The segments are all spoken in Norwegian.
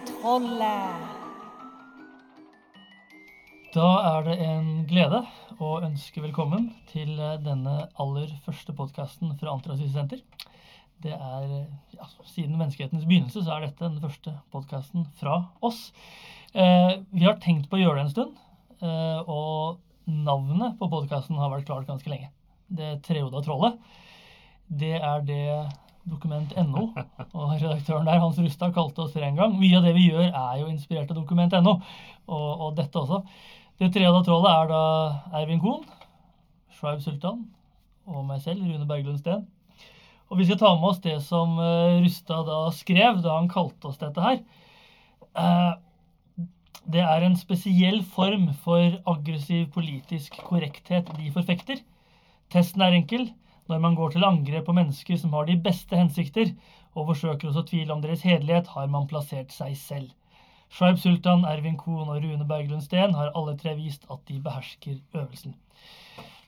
trollet. Da er det en glede å ønske velkommen til eh, denne aller første podkasten fra Antirasistsenter. Det er, ja, Siden menneskehetens begynnelse så er dette den første podkasten fra oss. Eh, vi har tenkt på å gjøre det en stund, eh, og navnet på podkasten har vært klart ganske lenge. Det trehoda trollet. Det er det Dokument.no og redaktøren der, Hans Rustad, kalte oss for en gang. Mye av det vi gjør, er jo inspirert av Dokument.no, og, og dette også. Det trehoda trollet er da Ervin Kohn, Shraib Sultan og meg selv, Rune Berglund Steen. Og vi skal ta med oss det som uh, Rustad da skrev da han kalte oss dette her. Uh, det er en spesiell form for aggressiv politisk korrekthet de forfekter. Testen er enkel. Når man går til angrep på mennesker som har de beste hensikter, og forsøker å så tvil om deres hederlighet, har man plassert seg selv. Shaib Sultan, Ervin Kohn og Rune Berglund Steen har alle tre vist at de behersker øvelsen.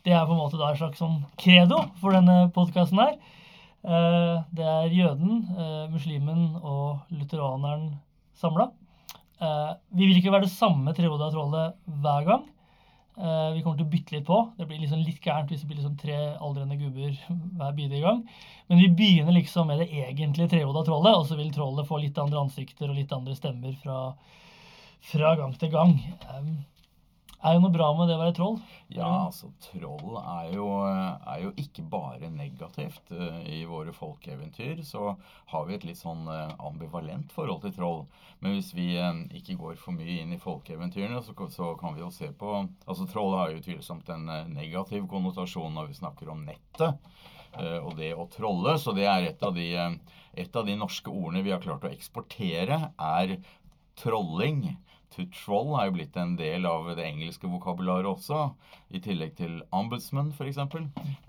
Det er på en måte da et slags sånn credo for denne podkasten her. Eh, det er jøden, eh, muslimen og lutheraneren samla. Eh, vi vil ikke være det samme trehoda trollet hver gang. Vi kommer til å bytte litt på. Det blir liksom litt gærent hvis det blir liksom tre aldrende gubber hver bidige gang. Men vi begynner liksom med det egentlige trehoda trollet, og så vil trollet få litt andre ansikter og litt andre stemmer fra, fra gang til gang. Er det noe bra med det å være troll? Ja, altså troll er jo, er jo ikke bare negativt. Eh, I våre folkeeventyr så har vi et litt sånn eh, ambivalent forhold til troll. Men hvis vi eh, ikke går for mye inn i folkeeventyrene, så, så kan vi jo se på Altså troll har jo tvilsomt en negativ konnotasjon når vi snakker om nettet og det å trolle. Så det er et av, de, et av de norske ordene vi har klart å eksportere, er trolling to troll er jo blitt en del av det engelske vokabularet også, i tillegg til ombudsman f.eks.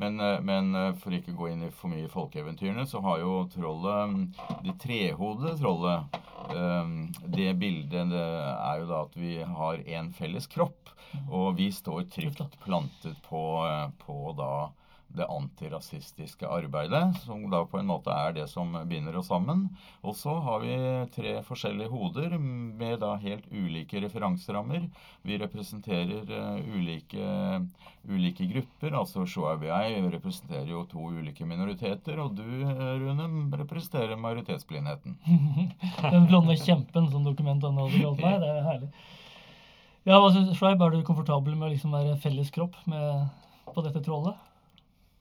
Men, eh, men eh, for ikke å gå inn i for mye i folkeeventyrene, så har jo trollet Det trehodede trollet eh, Det bildet det er jo da at vi har en felles kropp, og vi står trygt plantet på, på da det antirasistiske arbeidet, som da på en måte er det som binder oss sammen. Og så har vi tre forskjellige hoder med da helt ulike referanserammer. Vi representerer uh, ulike, ulike, grupper. Altså Shoaib representerer jo to ulike minoriteter, og du, Rune, representerer majoritetsblindheten. Den blonde kjempen som dokumentene hadde kalt meg. Det er herlig. Ja, hva synes Schweib, Er du komfortabel med å liksom være felles kropp med, på dette trollet?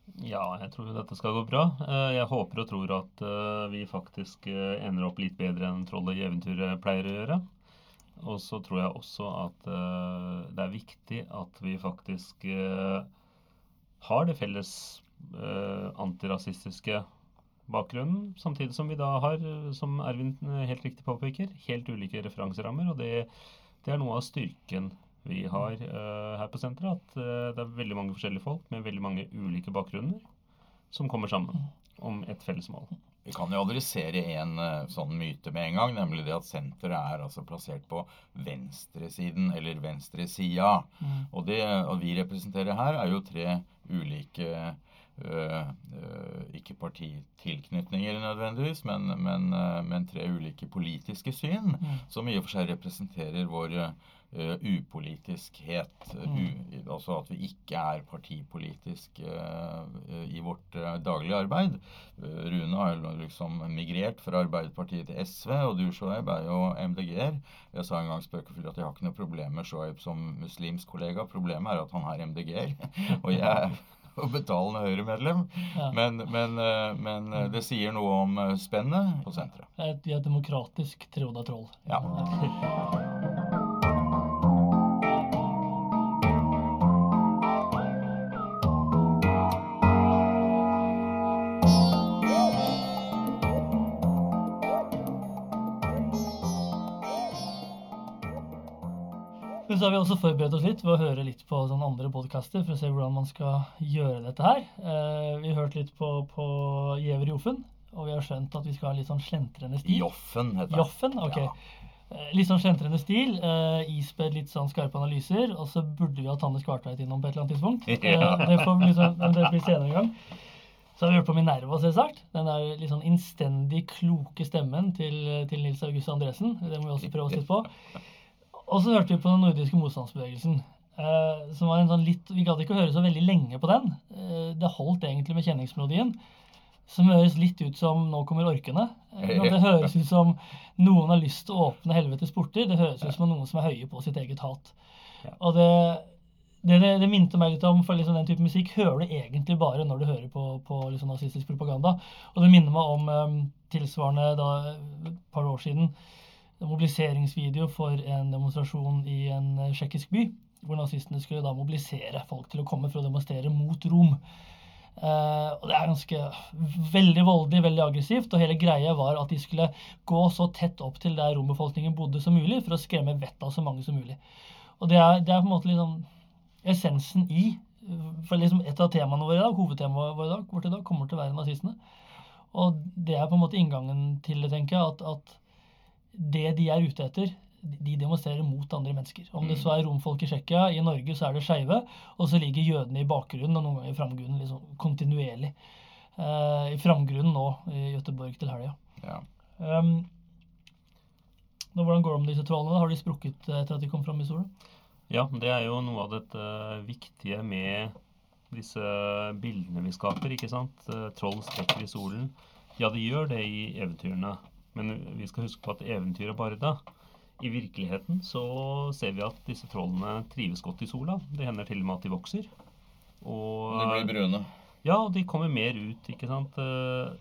Ja, jeg tror dette skal gå bra. Eh, jeg håper og tror at eh, vi faktisk eh, ender opp litt bedre enn trollet i eventyret pleier å gjøre. Og så tror jeg også at det er viktig at vi faktisk har det felles antirasistiske bakgrunnen, samtidig som vi da har, som Ervin helt riktig påpeker, helt ulike referanserammer. Og det, det er noe av styrken vi har uh, her på senteret, at uh, det er veldig mange forskjellige folk med veldig mange ulike bakgrunner som kommer sammen om et felles mål. Vi kan jo adressere en uh, sånn myte med en gang, nemlig det at senteret er altså plassert på venstresiden, eller venstresida. Mm. Og det og vi representerer her, er jo tre ulike ikke partitilknytninger nødvendigvis, men, men, men, tre ulike politiske syn, mm. som i og for seg representerer vår uh, upolitiskhet. Mm. U, altså at vi ikke er partipolitisk uh, i vårt uh, daglige arbeid. Rune har liksom migrert fra Arbeiderpartiet til SV, og du, Shoaib, er jo MDG-er. Jeg sa en gang spøkefullt at jeg har ikke noe problem med Shoaib som muslimsk kollega. Problemet er at han er MDG-er, og jeg er og betalende Høyre-medlem. Ja. Men, men, men, det sier noe om spennet på senteret. Et, et demokratisk Treoda Troll. Ja. så har vi også forberedt oss litt ved å høre litt på sånne andre podkaster for å se hvordan man skal gjøre dette her. Eh, vi har hørt litt på, på Gjever Joffen, og vi har skjønt at vi skal ha litt sånn slentrende stil. Joffen heter det. Joffen, ok. Ja. Eh, litt sånn slentrende stil. Eh, ispedd litt sånn skarpe analyser. Og så burde vi ha Tanne Skvartveit innom på et eller annet tidspunkt. Ja. Uh, det, får liksom, det blir senere en gang. Så har vi hørt på Minerva, selvsagt. Den der litt sånn innstendig kloke stemmen til, til Nils August Andresen. Det må vi også prøve oss litt på. Og så hørte vi på den nordiske motstandsbevegelsen. Uh, som var en sånn litt, Vi gadd ikke å høre så veldig lenge på den. Uh, det holdt egentlig med kjenningsmelodien. Som høres litt ut som 'Nå kommer orkene'. Uh, Det høres ut som noen har lyst til å åpne helvetes porter. Det høres ut som noen som er høye på sitt eget hat. Og det, det, det, det minte meg litt om for liksom den type musikk hører du egentlig bare når du hører på, på liksom nazistisk propaganda. Og det minner meg om um, tilsvarende da, et par år siden en mobiliseringsvideo for en demonstrasjon i en eh, tsjekkisk by. Hvor nazistene skulle da mobilisere folk til å komme for å demonstrere mot Rom. Uh, og det er ganske veldig voldelig, veldig aggressivt. Og hele greia var at de skulle gå så tett opp til der rombefolkningen bodde som mulig, for å skremme vettet av så mange som mulig. Og det er, det er på en måte liksom essensen i For liksom et av temaene våre i dag, hovedtemaet vårt i dag, kommer til å være nazistene. Og det er på en måte inngangen til det, tenker jeg. At, at det de er ute etter, de demonstrerer mot andre mennesker. Om det så er romfolk i Tsjekkia, i Norge så er det skeive, og så ligger jødene i bakgrunnen og noen ganger i framgrunnen liksom kontinuerlig. Uh, I framgrunnen nå i Göteborg til helga. Ja. Um, hvordan går det om disse trollene? Har de sprukket eh, etter at de kom fram i sola? Ja, det er jo noe av dette viktige med disse bildene vi skaper, ikke sant? Eh, Troll strekker i solen. Ja, de gjør det i eventyrene, men vi skal huske på at eventyret er bare da. I virkeligheten så ser vi at disse trollene trives godt i sola. Det hender til og med at de vokser. Og De blir brune. ja, og de kommer mer ut, ikke sant. Eh,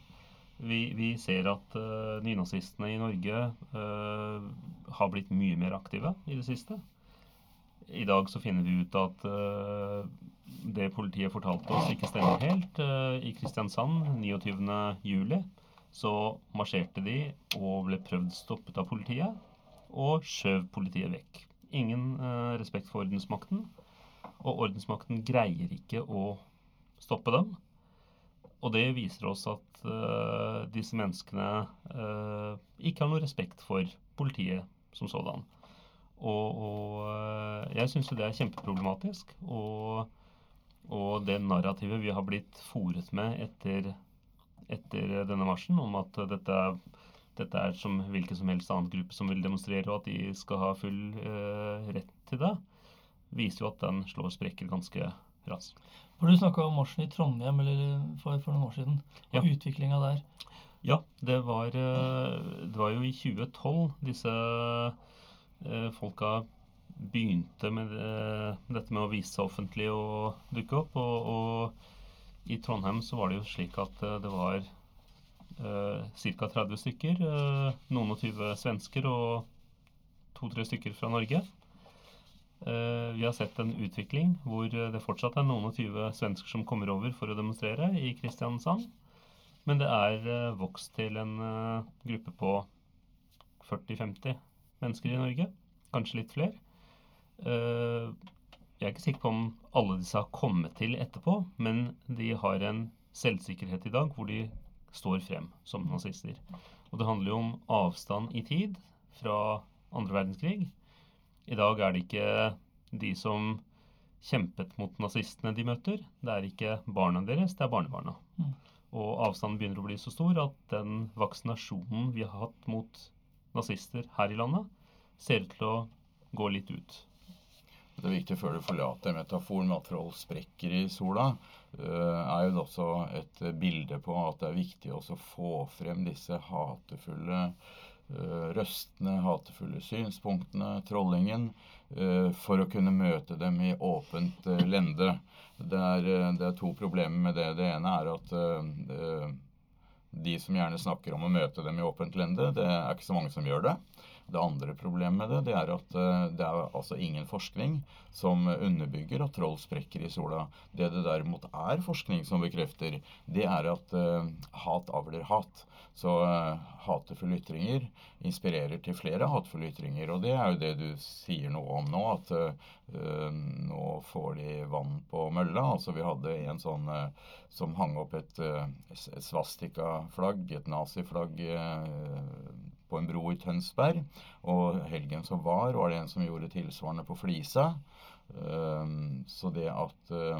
Vi, vi ser at uh, nynazistene i Norge uh, har blitt mye mer aktive i det siste. I dag så finner vi ut at uh, det politiet fortalte oss ikke stemmer helt. Eh, I Kristiansand 29.07 så marsjerte de og ble prøvd stoppet av politiet, og skjøv politiet vekk. Ingen eh, respekt for ordensmakten, og ordensmakten greier ikke å stoppe dem. Og det viser oss at eh, disse menneskene eh, ikke har noe respekt for politiet som sådan. Og, og eh, jeg syns jo det er kjempeproblematisk. Og, og det narrativet vi har blitt fòret med etter, etter denne marsjen, om at dette, dette er som hvilken som helst annen gruppe som vil demonstrere, og at de skal ha full eh, rett til det, viser jo at den slår sprekker ganske raskt. For Du snakka om marsjen i Trondheim eller for, for noen år siden, og Ja. utviklinga der. Ja, det var, eh, det var jo i 2012 disse eh, folka begynte med det, dette med å vise seg offentlig og dukke opp. Og, og i Trondheim så var det jo slik at eh, det var eh, ca. 30 stykker. eh, noen og 20 svensker og to-tre stykker fra Norge. Eh, vi har sett en utvikling hvor det fortsatt er noen og 20 svensker som kommer over for å demonstrere i Kristiansand. Men det er eh, vokst til en eh, gruppe på 40-50 mennesker i Norge. Kanskje litt flere. Jeg er ikke sikker på om alle disse har kommet til etterpå, men de har en selvsikkerhet i dag hvor de står frem som nazister. Og det handler jo om avstand i tid fra andre verdenskrig. I dag er det ikke de som kjempet mot nazistene de møter. Det er ikke barna deres, det er barnebarna. Mm. Og avstanden begynner å bli så stor at den vaksinasjonen vi har hatt mot nazister her i landet, ser ut til å gå litt ut. Det er viktig før du forlater metaforen med at troll sprekker i sola, øh, er jo også et bilde på at det er viktig å få frem disse hatefulle øh, røstene, hatefulle synspunktene, trollingen, øh, for å kunne møte dem i åpent lende. Det er, det er to problemer med det. Det ene er at de som gjerne snakker om å møte dem i åpent lende, det er ikke så mange som gjør det. Det andre problemet med det, det er at eh, det er altså ingen forskning som underbygger at troll sprekker i sola. Det det derimot er forskning som bekrefter, det er at eh, hat avler hat. Så eh, hatefulle ytringer inspirerer til flere hatefulle ytringer. Og det er jo det du sier noe om nå, at uh, nå får de vann på mølla. Altså vi hadde en sånn uh, som hang opp et, uh, svastikaflagg, et naziflagg, på en bro i Tønsberg. Og helgen som var, var det en som gjorde tilsvarende på Flisa. Um, så det at uh,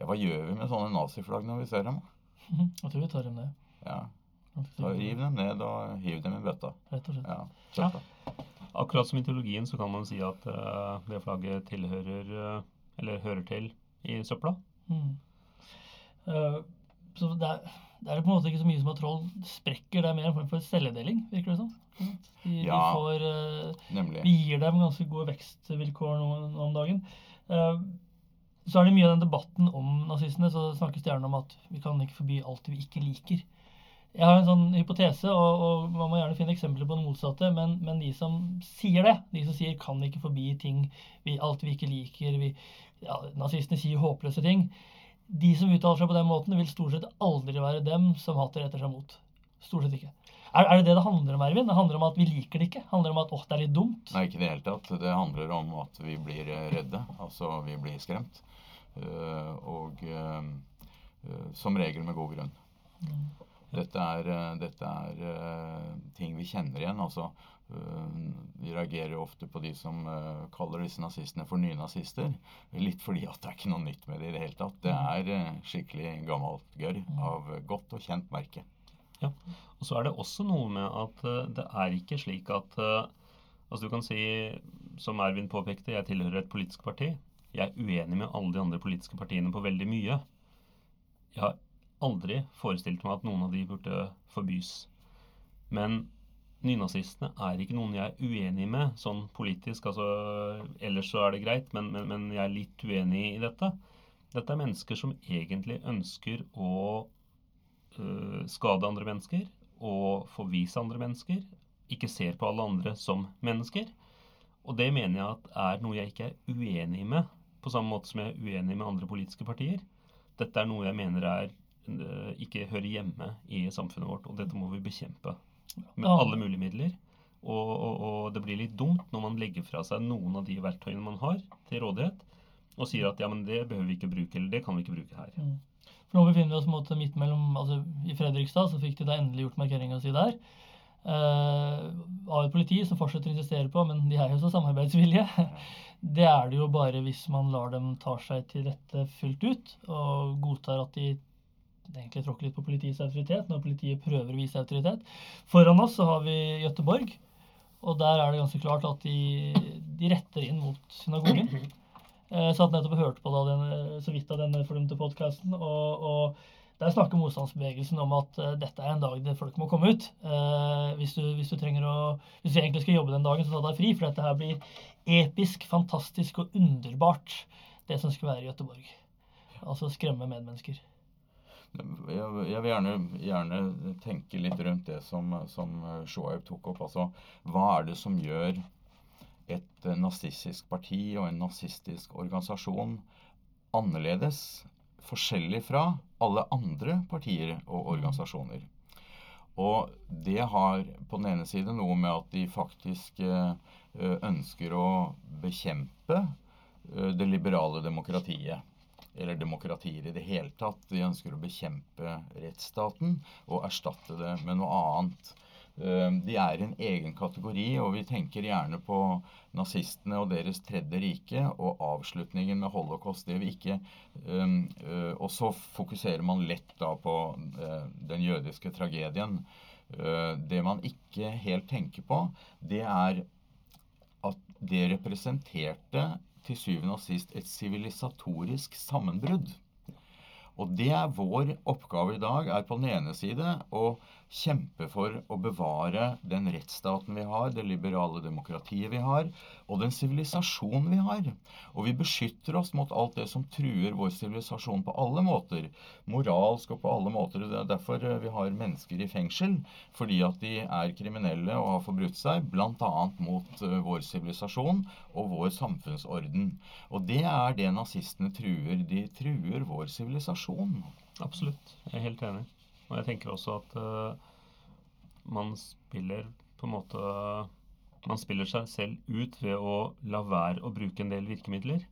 Ja, hva gjør vi med sånne naziflagg når vi ser dem? Jeg tror vi tar dem ned. Ja. Så riv dem ned og hiv dem i bøtta. Rett og slett. Ja. Ja. Akkurat som i teologien så kan man si at eh, det flagget tilhører eh, Eller hører til i søpla. Mm. Uh, så det er, det er på en måte ikke så mye som at troll sprekker, det er mer en form for celledeling, virker det som. De, Ja. de får, uh, vi gir dem ganske gode vekstvilkår nå, nå om dagen. Uh, så er det mye av den debatten om nazistene, så snakkes det gjerne om at vi kan ikke forby alt vi ikke liker. Jeg har en sånn hypotese, og, og man må gjerne finne eksempler på det motsatte, men, men de som sier det, de som sier kan ikke forby ting, vi, alt vi ikke liker, vi, ja, nazistene sier håpløse ting, de som uttaler seg på den måten, vil stort sett aldri være dem som hater retter seg mot. Stort sett ikke. Er, er det det det handler om, Ervin? Det handler om at vi liker det ikke? Handler det om at åh, det er litt dumt? Nei, ikke i det hele tatt. Det handler om at vi blir eh, redde. Altså, vi blir skremt. Uh, og uh, uh, som regel med god grunn. Mm. Dette er, dette er ting vi kjenner igjen. Altså, eh, reagerer jo ofte på de som eh, kaller disse nazistene for nynazister. Litt fordi at det er ikke noe nytt med det i det hele tatt. Det er eh, skikkelig gammelt gørr av godt og kjent merke. Ja, Og så er det også noe med at det er ikke slik at Altså du kan si, som Ervin påpekte, jeg tilhører et politisk parti. Jeg er uenig med alle de andre politiske partiene på veldig mye. Jeg har aldri forestilt meg at noen av de burde forbys. Men nynazistene er ikke noen jeg er uenig med sånn politisk. altså Ellers så er det greit, men, men, men jeg er litt uenig i dette. Dette er mennesker som egentlig ønsker å øh, skade andre mennesker og forvise andre mennesker. Ikke ser på alle andre som mennesker. Og det mener jeg at er noe jeg ikke er uenig med, på samme måte som jeg er uenig med andre politiske partier. Dette er noe jeg mener er øh, ikke hører hjemme i samfunnet vårt, og dette må vi bekjempe med alle mulige midler. Og, og, og det blir litt dumt når man legger fra seg noen av de verktøyene man har til rådighet, og sier at ja, men det behøver vi ikke bruke, eller det kan vi ikke bruke her. Mm. For nå befinner vi oss måte midt mellom altså I Fredrikstad så fikk de da endelig gjort markeringa si der. eh, av et politi som fortsetter å insistere på, men de er jo så samarbeidsvillige. Det er det jo bare hvis man lar dem ta seg til rette fullt ut, og godtar at de egentlig tråkke litt på politiets autoritet når politiet prøver å vise autoritet. Foran oss så har vi Gøteborg, og der er det ganske klart at de, de retter inn mot synagogen. Jeg satt nettopp og hørte på da, den, så vidt av denne fordømte podkasten. Og, og der snakker motstandsbevegelsen om at eh, dette er en dag der folk må komme ut. Eh, hvis, du, hvis du trenger å Hvis du egentlig skal jobbe den dagen, så ta deg fri. For dette her blir episk, fantastisk og underbart, det som skal være i Gøteborg. Altså skremme medmennesker. Jeg, jeg vil gjerne, gjerne tenke litt rundt det som, som Shoaib tok opp. Altså, hva er det som gjør et eh, nazistisk parti og en nazistisk organisasjon annerledes, forskjellig fra alle andre partier og organisasjoner? Og det har på den ene side noe med at de faktisk eh, eh, ønsker å bekjempe eh, det liberale demokratiet eller demokratier i det hele tatt. De ønsker å bekjempe rettsstaten og erstatte det med noe annet. Eh, De er i en egen kategori, og vi tenker gjerne på nazistene og deres tredje rike og avslutningen med holocaust. Det vi ikke eh, eh, Og så fokuserer man lett da på den jødiske tragedien. Det man ikke helt tenker på, det er at det representerte til syvende og sist et sivilisatorisk sammenbrudd. Og det er vår oppgave i dag, er på den ene side å kjempe for å bevare den rettsstaten vi har, det liberale demokratiet vi har, og den sivilisasjonen vi har. Og vi beskytter oss mot alt det som truer vår sivilisasjon på alle måter. Moralsk og på alle måter. Det er derfor eh, vi har mennesker i fengsel. Fordi at de er kriminelle og har forbrutt seg, bl.a. mot eh, vår sivilisasjon og vår samfunnsorden. Og det er det nazistene truer. De truer vår sivilisasjon. Absolutt. Jeg er helt enig. Og jeg tenker også at uh, man spiller på en måte Man spiller seg selv ut ved å la være å bruke en del virkemidler.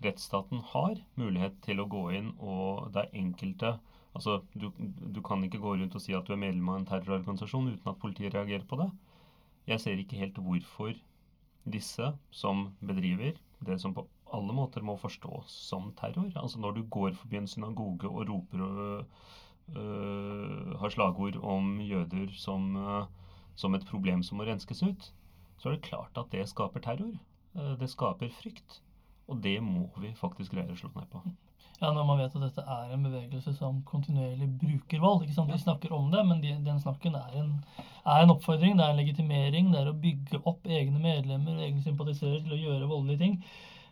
Rettsstaten har mulighet til å gå inn, og det er enkelte Altså, du, du kan ikke gå rundt og si at du er medlem av en terrororganisasjon uten at politiet reagerer på det. Jeg ser ikke helt hvorfor disse som bedriver det som på alle måter må forstås som terror. Altså når du går forbi en synagoge og roper og, har slagord om jøder som, øh, som et problem som må renskes ut, så er det klart at det skaper terror. Eh, det skaper frykt. Og det må vi faktisk greie å slå ned på. Ja, Når man vet at dette er en bevegelse som kontinuerlig bruker vold. ikke sant? Vi snakker om det, men de, den snakken er en, er en, oppfordring, det er en legitimering. Det er å bygge opp egne medlemmer og egne sympatisører til å gjøre voldelige ting.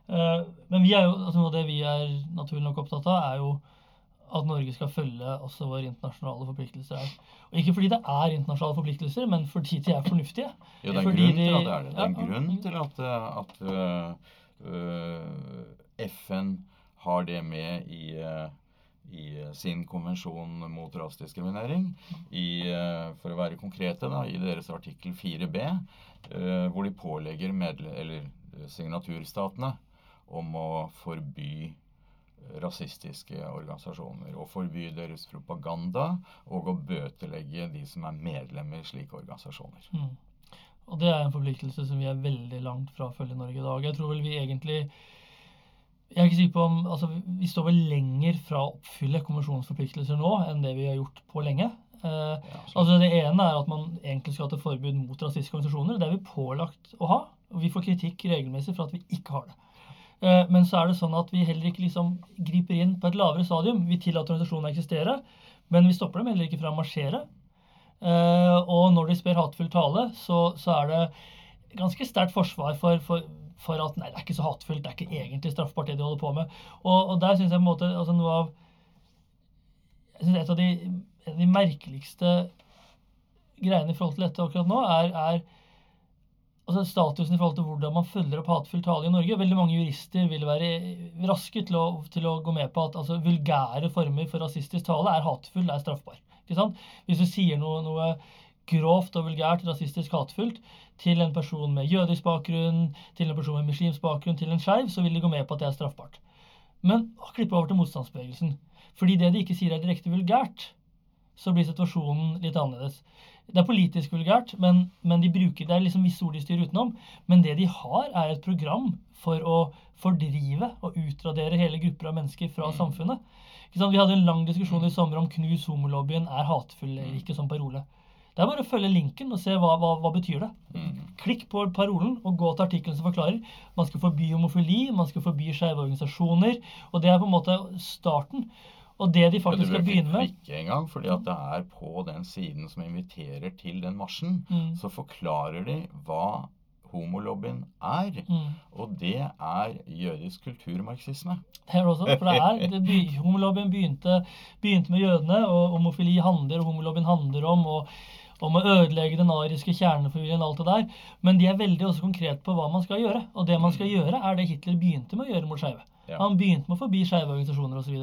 Men vi er jo, altså noe av det vi er naturlig nok opptatt av, er jo at Norge skal følge også våre internasjonale forpliktelser her. Og ikke fordi det er internasjonale forpliktelser, men fordi de er fornuftige. Ja, det er en grunn til at det er det. Det er en grunn til at, at uh, uh, FN har det med i, uh, i sin konvensjon mot rasediskriminering. I, for å være konkrete, da, i deres artikkel 4b, hvor de pålegger signaturstatene om å forby rasistiske organisasjoner. Og forby deres propaganda og å bøtelegge de som er medlemmer i slike organisasjoner. Mm. Og det er en forpliktelse som vi er veldig langt fra å følge i Norge i dag. Jeg tror vel vi egentlig jeg er ikke sikker på om, altså Vi står vel lenger fra å oppfylle konvensjonsforpliktelser nå enn det vi har gjort på lenge. Eh, ja, altså Det ene er at man egentlig skal ha til forbud mot rasistiske organisasjoner. Det er vi pålagt å ha. Og vi får kritikk regelmessig for at vi ikke har det. Eh, men så er det sånn at vi heller ikke liksom griper inn på et lavere stadium. Vi tillater organisasjonene å eksistere, men vi stopper dem heller ikke fra å marsjere. Eh, og når de spør hatefull tale, så, så, er det ganske sterkt forsvar for, for, for, at nei, det er ikke så hatefullt, det er ikke egentlig straffbart, det de holder på med. Og, og der syns jeg på en måte altså noe av jeg synes Et av de, de merkeligste greiene i forhold til dette akkurat nå, er, er altså statusen i forhold til hvordan man følger opp hatefull tale i Norge. Veldig mange jurister vil være raske til å, til å gå med på at altså, vulgære former for rasistisk tale er hatefull, er straffbar. Hvis du sier noe, noe, grovt og vulgært, rasistisk, hatefullt til en person med jødisk bakgrunn, til en person med muslimsk bakgrunn, til en skeiv, så vil de gå med på at det er straffbart. Men klippe over til motstandsbevegelsen. Fordi det de ikke sier er direkte vulgært, så blir situasjonen litt annerledes. Det er politisk vulgært, men, men de bruker, det er liksom visse ord de styrer utenom. Men det de har, er et program for å fordrive og utradere hele grupper av mennesker fra mm. samfunnet. Vi hadde en lang diskusjon i sommer om knus homolobbyen er hatefull eller ikke som parole. Det er bare å følge linken og se hva, hva, hva betyr det. Mm. Klikk på parolen og gå til artikkelen som forklarer. Man skal forby homofili, man skal forby skeive organisasjoner. Og det er på en måte starten. Og det de faktisk skal begynne med Du Ikke engang, fordi at det er på den siden som inviterer til den marsjen, mm. så forklarer de hva homolobbyen er. Mm. Og det er jødisk kulturmarxisme. Det er også. For det er, det be, homolobbyen begynte, begynte, med jødene, og homofili handler, og homolobbyen handler om og, om å ødelegge den ariske kjernefamilien og alt det der. Men de er veldig også konkret på hva man skal gjøre. Og det man skal mm. gjøre, er det Hitler begynte med å gjøre mot skeive. Ja. Han begynte med å forbi skeive organisasjoner osv.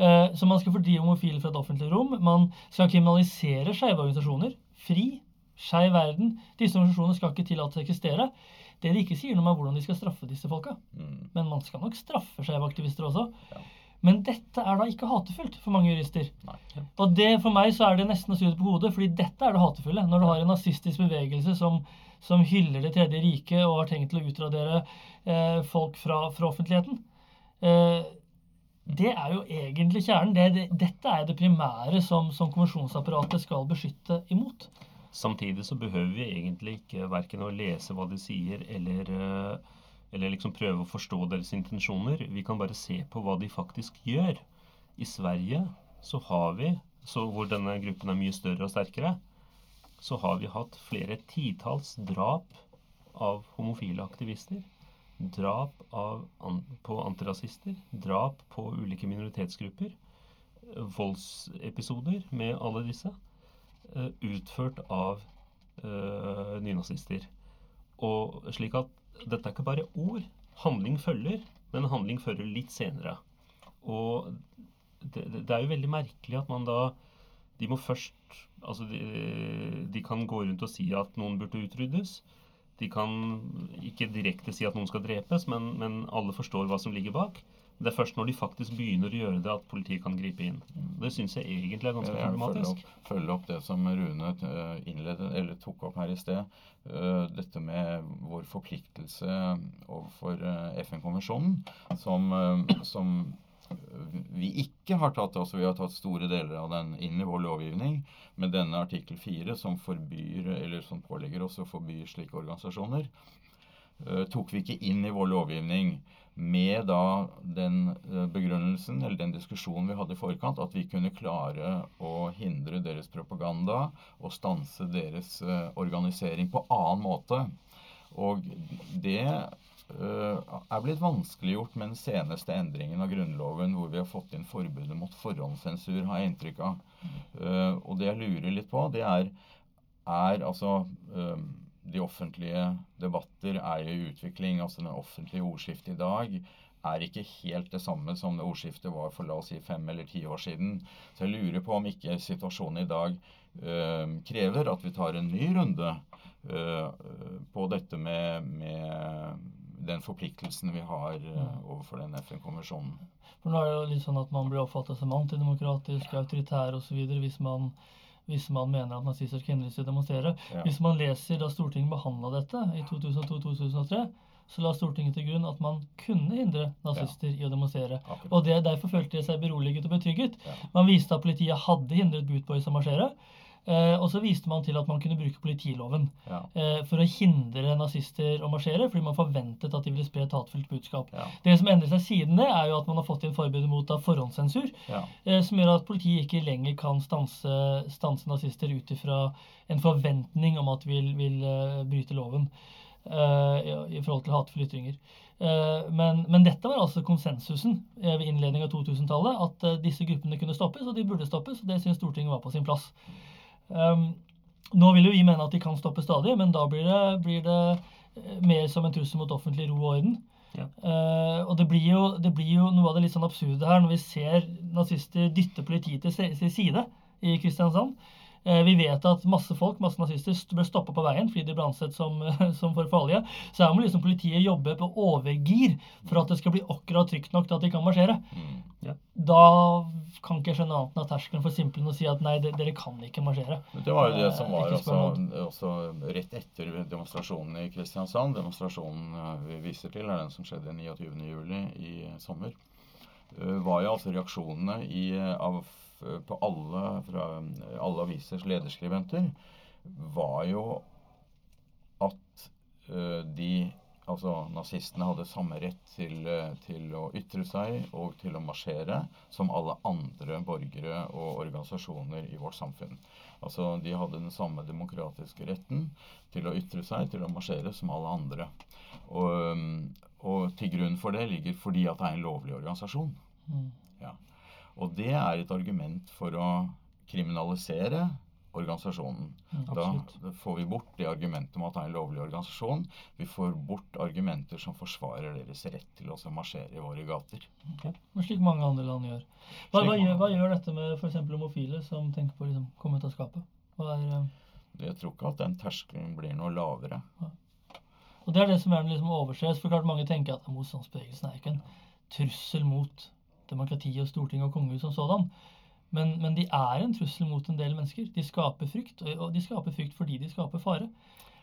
Eh, så man skal fordrive homofile fra et offentlig rom. Man skal kriminalisere skeive organisasjoner. Fri. Skeiv verden. Disse organisasjonene skal ikke tillates å eksistere. Det de ikke sier noe om, er hvordan de skal straffe disse folka. Mm. Men man skal nok straffe skeive aktivister også. Ja. Men dette er da ikke hatefullt for mange jurister. Nei. Og det for meg så er det nesten å snu det på hodet, fordi dette er det hatefulle. Når du har en nazistisk bevegelse som, som hyller Det tredje riket og har tenkt til å utradere eh, folk fra, fra offentligheten. Eh, det er jo egentlig kjernen. Det, det, dette er det primære som, som konvensjonsapparatet skal beskytte imot. Samtidig så behøver vi egentlig ikke verken å lese hva de sier, eller, eh, eller liksom prøve å forstå deres intensjoner. Vi kan bare se på hva de faktisk gjør. I Sverige så har vi, så hvor denne gruppen er mye større og sterkere, så har vi hatt flere titalls drap av homofile aktivister drap av, på antirasister, drap på ulike minoritetsgrupper, voldsepisoder med alle disse, uh, utført av uh, nynazister. Og slik at dette er ikke bare ord. Handling følger, men handling fører litt senere. Og det, det er jo veldig merkelig at man da De må først Altså, de, de kan gå rundt og si at noen burde utryddes. De kan ikke direkte si at noen skal drepes, men, men, alle forstår hva som ligger bak. Det er først når de faktisk begynner å gjøre det, at politiet kan gripe inn. Det syns jeg egentlig er ganske problematisk. Følge opp, følge opp, det som Rune eh, innledet, eller tok opp her i sted. Eh, dette med vår forpliktelse overfor eh, FN-konvensjonen, som, som vi ikke har tatt altså Vi har tatt store deler av den inn i vår lovgivning. Men denne artikkel 4, som forbyr, eller som pålegger oss å forby slike organisasjoner, tok vi ikke inn i vår lovgivning med da den eh, begrunnelsen eller den diskusjonen vi hadde i forkant, at vi kunne klare å hindre deres propaganda og stanse deres eh, organisering på annen måte. Og det er blitt vanskeliggjort med den seneste endringen av Grunnloven, hvor vi har fått inn forbudet mot forhåndssensur, har jeg inntrykk av. Og det jeg lurer litt på, det er, er altså De offentlige debatter er i utvikling. Altså det offentlige ordskiftet i dag er ikke helt det samme som det ordskiftet var for la oss si fem eller ti år siden. Så jeg lurer på om ikke situasjonen i dag øh, krever at vi tar en ny runde øh, på dette med, med den forpliktelsen vi har øh, overfor den FN-konvensjonen. For nå er det jo litt sånn at Man blir oppfattet som antidemokratisk, autoritær osv. Hvis, man, hvis man mener at nazister skal hindres i å demonstrere. Ja. Hvis man leser da Stortinget behandla dette i 2002-2003, så la Stortinget til grunn at man kunne hindre nazister ja. i å demonstrere. Akkurat. Og det, Derfor følte de seg beroliget og betrygget. Ja. Man viste at politiet hadde hindret Bootboys å marsjere. Eh, og så viste man til at man kunne bruke politiloven ja. eh, for å hindre nazister å marsjere, fordi man forventet at de ville spre et hatefullt budskap. Ja. Det som endrer seg siden det, er jo at man har fått inn forbudet mot forhåndssensur, ja. eh, som gjør at politiet ikke lenger kan stanse, stanse nazister ut ifra en forventning om at de vil, vil bryte loven i, forhold til hatefulle ytringer. Men, men, dette var altså konsensusen ved innledning av 2000-tallet, at disse gruppene kunne stoppes, og de burde stoppes. og Det syns Stortinget var på sin plass. Um, nå vil jo vi mene at de kan stoppe stadig, men da blir det, blir det eh, mer som en trussel mot offentlig ro og orden. Ja. Uh, og det blir, jo, det blir, jo, noe av det litt sånn absurde her når vi ser nazister dytte politiet til, side i Kristiansand. Eh, vi vet at masse folk, masse nazister, ble stoppa på veien fordi de ble ansett som, som for farlige. Så her må liksom politiet jobbe på overgir for at det skal bli akkurat trygt nok til at de kan marsjere. Mm. Ja. Da kan ikke jeg skjønne annet enn at terskelen for simpelen å si at nei, dere kan ikke marsjere. Det var jo det som var også, også, rett etter demonstrasjonen i Kristiansand. Demonstrasjonen vi viser til, er den som skjedde 29.07. i sommer. Eh, var jo altså reaksjonene i, av Eh, på alle, fra alle avisers lederskribenter, var jo at uh, de Altså nazistene hadde samme rett til, til, å ytre seg og til å marsjere som alle andre borgere og organisasjoner i vårt samfunn. Altså De hadde den samme demokratiske retten til å ytre seg, til å marsjere, som alle andre. Og, og til grunn for det ligger fordi at det er en lovlig organisasjon. Mm. Ja. Og det er et argument for å kriminalisere organisasjonen. Mm, da får vi bort det argumentet om at det er en lovlig organisasjon. Vi får bort argumenter som forsvarer deres rett til å marsjere i våre gater. Okay. Slik mange andre land gjør. Hva, hva, gjør, hva gjør, dette med f.eks. homofile som tenker på å liksom, komme ut av skapet? Er, uh... Jeg tror ikke at den terskelen blir noe lavere. Ja. Og Det er det som er liksom overses. For klart mange tenker at motstandsbevegelsen er ikke en trussel mot demokratiet og Stortinget og kongehuset som sådan. Men, men, de er en trussel mot en del mennesker. De skaper frykt, og de skaper frykt fordi de skaper fare.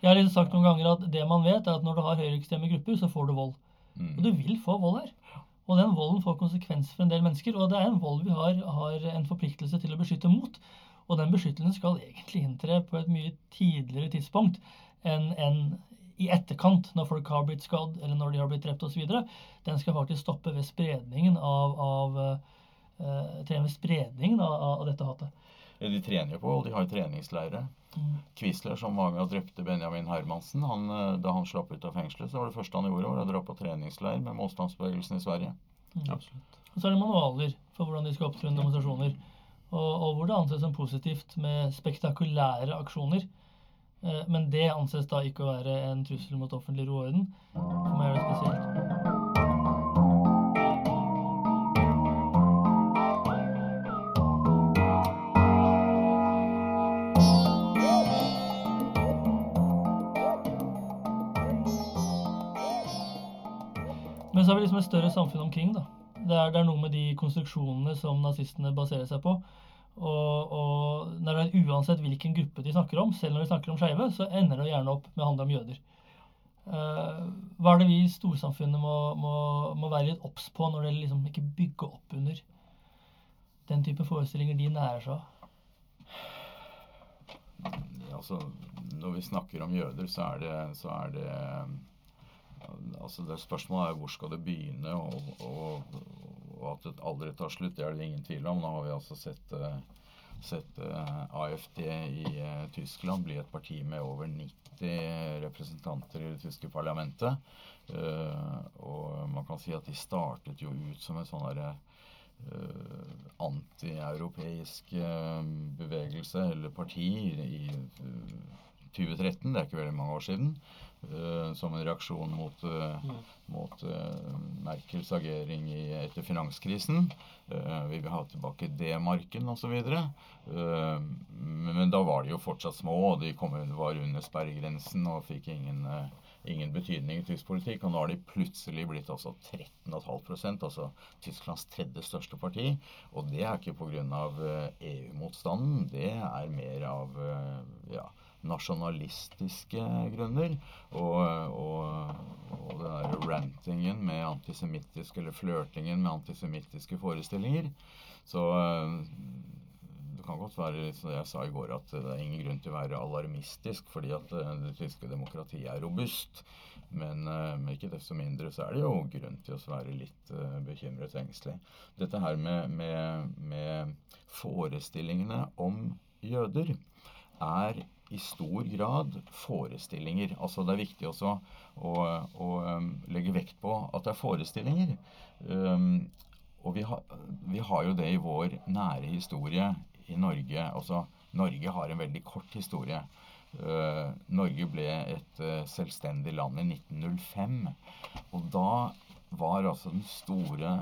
Jeg har liksom sagt noen ganger at det man vet, er at når du har høyreekstreme grupper, så får du vold. Mm. Og du vil få vold her. Og den volden får konsekvenser for en del mennesker. Og det er en vold vi har, har en forpliktelse til å beskytte mot. Og den beskyttelsen skal egentlig inntre på et mye tidligere tidspunkt enn en i etterkant, når folk har blitt skadd eller når de har blitt drept osv., den skal faktisk stoppe ved spredningen av, av, uh, spredningen av, av, dette hatet. Ja, de trener jo på, og de har treningsleirer. Mm. Quisler, som var med og drepte Benjamin Hermansen, han, eh, da han slapp ut av fengselet, så var det første han gjorde, var å dra på treningsleir med motstandsbevegelsen i Sverige. Mm. Absolutt. Og så er det manualer for hvordan de skal opptre under demonstrasjoner. Og, og, hvor det anses som positivt med spektakulære aksjoner. Eh, men det anses da ikke å være en trussel mot offentlig ro og orden. Meg er det spesielt. Men så har vi liksom et større samfunn omkring. da. Det er, det er noe med de konstruksjonene som nazistene baserer seg på. Og, og når det er uansett hvilken gruppe de snakker om, selv når de snakker om skeive, så ender det gjerne opp med å handle om jøder. Uh, hva er det vi i storsamfunnet må, må, må være litt obs på når det liksom ikke bygger opp under den type forestillinger de nærer seg? Altså, når vi snakker om jøder, så er det, så er det altså det Spørsmålet er hvor skal det begynne, og, og, og at det aldri tar slutt. Det er det ingen tvil om. Nå har vi altså sett, uh, sett uh, AFD i uh, Tyskland bli et parti med over 90 representanter i det tyske parlamentet. og man kan si at de startet jo ut som en sånn derre antieuropeisk bevegelse eller parti i 2013. Det er ikke veldig mange år siden. Uh, som en reaksjon mot, uh, mm. Mot uh, Merkels agering i, etter finanskrisen. vi vil ha tilbake D-marken osv. Uh, men da var de jo fortsatt små, og de kom, var under sperregrensen og fikk ingen, ingen betydning i tysk politikk. Og nå har de plutselig blitt altså 13,5% altså Tysklands tredje største parti. Og det er ikke pga. EU-motstanden, det er mer av ja, nasjonalistiske grunner. Og, og, og det der rantingen med antisemittiske Eller flørtingen med antisemittiske forestillinger. Så det kan godt være, som jeg sa i går, at det er ingen grunn til å være alarmistisk fordi at eh, det tyske demokratiet er robust. Men, eh, men ikke desto mindre så er det jo grunn til å være litt bekymret og engstelig. Dette her med, med, med forestillingene om jøder er i stor grad forestillinger. Altså det er viktig også å, å um, legge vekt på at det er forestillinger. Um, og vi, ha, vi, har jo det i vår nære historie i Norge. Altså Norge har en veldig kort historie. Uh, Norge ble et uh, selvstendig land i 1905. Og da var altså den store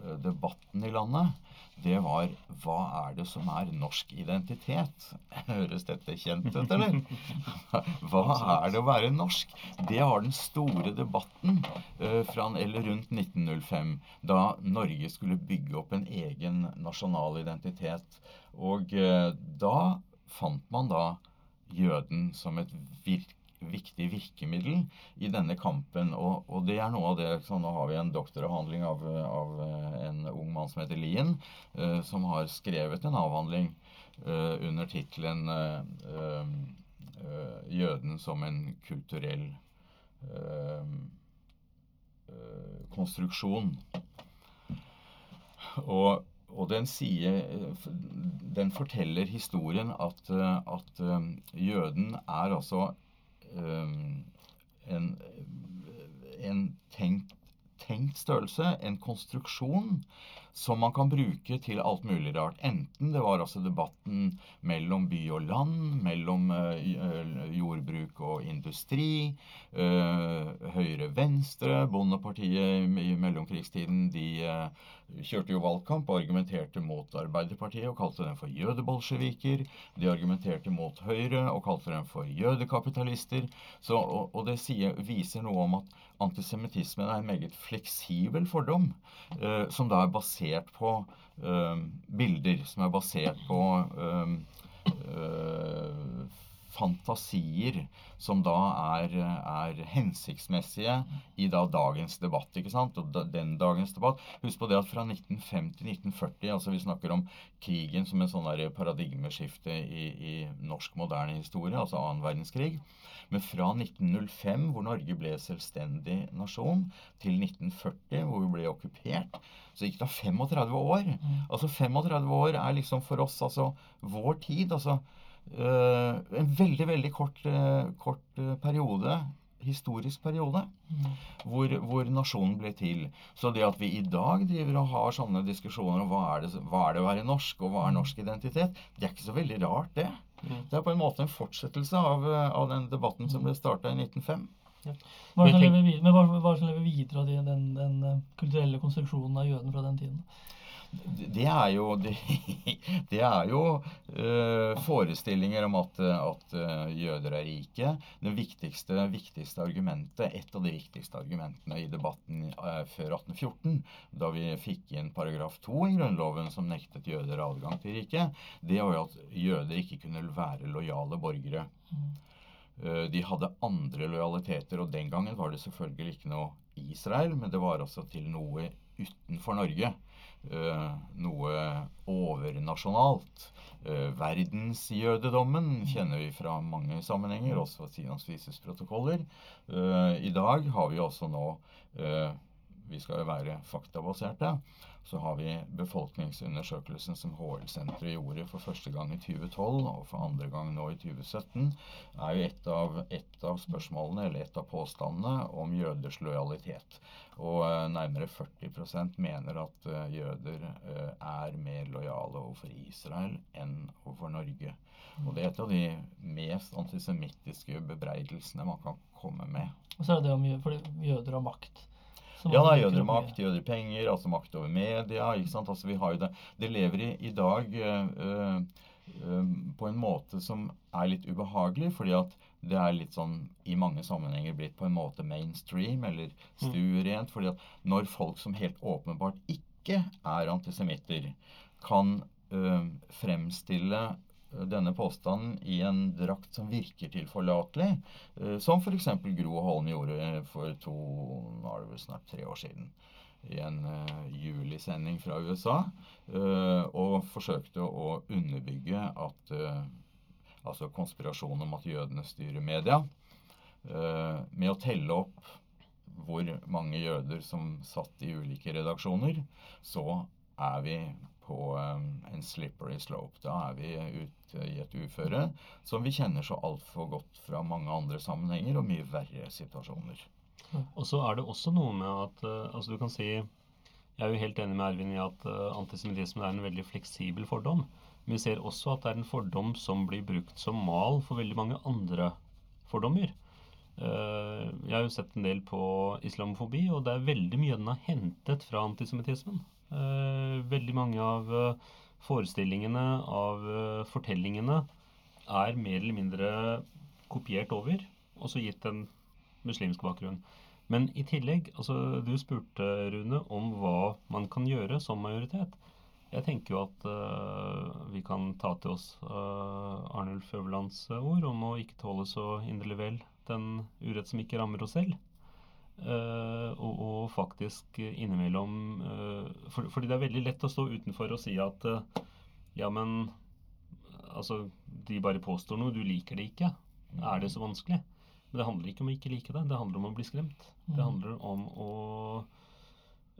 uh, debatten i landet det var hva er det som er norsk identitet? Høres dette kjent ut, eller? Hva er det å være norsk? Det var den store debatten uh, fra eller rundt 1905, da Norge skulle bygge opp en egen nasjonal identitet. Og uh, da fant man da jøden som et virke viktig virkemiddel i denne kampen. Og, og, det er noe av det så Nå har vi en doktoravhandling av, av eh, en ung mann som heter Lien, uh, som har skrevet en avhandling uh, under tittelen uh, 'Jøden som en kulturell konstruksjon'. Og, og den, sier, den forteller historien at, at jøden er altså en, en tenkt, tenkt, størrelse, en konstruksjon, som man kan bruke til alt mulig rart. Enten det var altså debatten mellom by og land, mellom uh, jordbruk og industri, uh, høyre-venstre. Bondepartiet i mellomkrigstiden de kjørte jo valgkamp og argumenterte mot Arbeiderpartiet og kalte dem for jødebolsjeviker. De argumenterte mot Høyre og kalte dem for jødekapitalister. Så, og, og, det sier, viser noe om at antisemittismen er en meget fleksibel fordom, som da er basert på uh, bilder, som er basert på uh, fantasier som da er, er, hensiktsmessige i da dagens debatt. ikke sant? Og den dagens debatt Husk på det at fra 1950 til 1940 altså Vi snakker om krigen som en sånn paradigmeskifte i, i norsk moderne historie, altså annen verdenskrig. Men fra 1905, hvor Norge ble selvstendig nasjon, til 1940, hvor vi ble okkupert, så gikk det 35 år. Mm. Altså 35 år er liksom for oss altså vår tid. altså En veldig, veldig kort, uh, kort uh, periode historisk periode mm. hvor, hvor, nasjonen ble til. Så det at vi i dag driver og har sånne diskusjoner om hva er, det, hva er det å være norsk, og hva er norsk identitet, det er ikke så veldig rart, det. Mm. Det er på en måte en fortsettelse av, eh, av den debatten som ble starta i 1905. Ja. Hva er det som lever, videre av den, den, den, eh, kulturelle konstruksjonen av jøden fra den tiden? Det er jo, det, det er jo uh, forestillinger om at, at uh, jøder er rike. Det viktigste, viktigste, argumentet, Et av de viktigste argumentene i debatten uh, før 1814, da vi fikk inn paragraf 2 i Grunnloven som nektet jøder adgang til riket, det var jo at jøder ikke kunne være lojale borgere. Uh, De hadde andre lojaliteter, og den gangen var det selvfølgelig ikke noe Israel, men det var altså til noe utenfor Norge. Eh, noe overnasjonalt. Eh, verdensjødedommen kjenner vi fra mange sammenhenger, også fra Sinons vises protokoller. Eh, I dag har vi også nå Vi skal jo være faktabaserte. Så har vi befolkningsundersøkelsen som HL-senteret gjorde for første gang i 2012 og for andre gang nå i 2017, er jo et av, et av spørsmålene, eller et av påstandene, om jøders lojalitet. Og eh, nærmere 40 mener at eh, jøder eh, er mer lojale overfor Israel enn overfor Norge. Og det er et av de mest antisemittiske bebreidelsene man kan komme med. Og så er det det om jøder har makt. Ja, da mye. makt, jøder penger, altså makt over media. ikke sant? Altså vi har jo det. Det lever i, i dag eh, eh, på en måte som er litt ubehagelig, fordi at det er litt sånn i mange sammenhenger blitt på en måte mainstream eller stuerent. fordi at når folk som helt åpenbart ikke er antisemitter, kan eh, fremstille denne påstanden i en drakt som virker tilforlatelig, eh, som f.eks. Gro Holm gjorde for to, nå er det vel snart tre år siden, i en eh, julisending fra USA, eh, og forsøkte å underbygge at eh, altså konspirasjonen om at jødene styrer media, eh, med å telle opp hvor mange jøder som satt i ulike redaksjoner, så er vi på eh, en slippery slope. Da er vi ute i et uføre som vi kjenner så altfor godt fra mange andre sammenhenger og mye verre situasjoner. Og så er det også noe med at eh, altså du kan si Jeg er jo helt enig med Ervin i at uh, antisemittisme er en veldig fleksibel fordom. Men vi ser også at det er en fordom som blir brukt som mal for veldig mange andre fordommer. Eh, jeg har jo sett en del på islamofobi, og det er veldig mye den har hentet fra antisemittismen. Eh, veldig mange av eh, forestillingene, av eh, fortellingene, er mer eller mindre kopiert over, og så gitt en muslimsk bakgrunn. Men i tillegg, altså du spurte, Rune, om hva man kan gjøre som majoritet. Jeg tenker jo at uh, vi kan ta til oss uh, Arnulf Øverlands ord om å ikke tåle så inderlig vel den urett som ikke rammer oss selv. Eh, og, og faktisk innimellom uh, for, Fordi det er veldig lett å stå utenfor og si at uh, ja, men altså, de bare påstår noe, du liker det ikke. Er det så vanskelig? Men det handler ikke om å ikke like det, det handler om å bli skremt. Det Mm. handler om å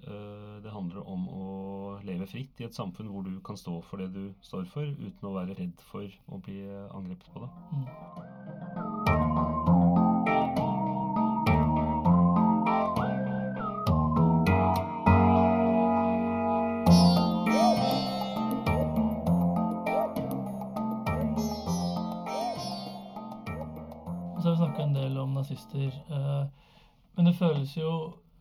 Det handler om å leve fritt i et samfunn hvor du kan stå for det du står for, uten å være redd for å bli angrepet på det. Mm. En del om nazister. eh, Men det føles jo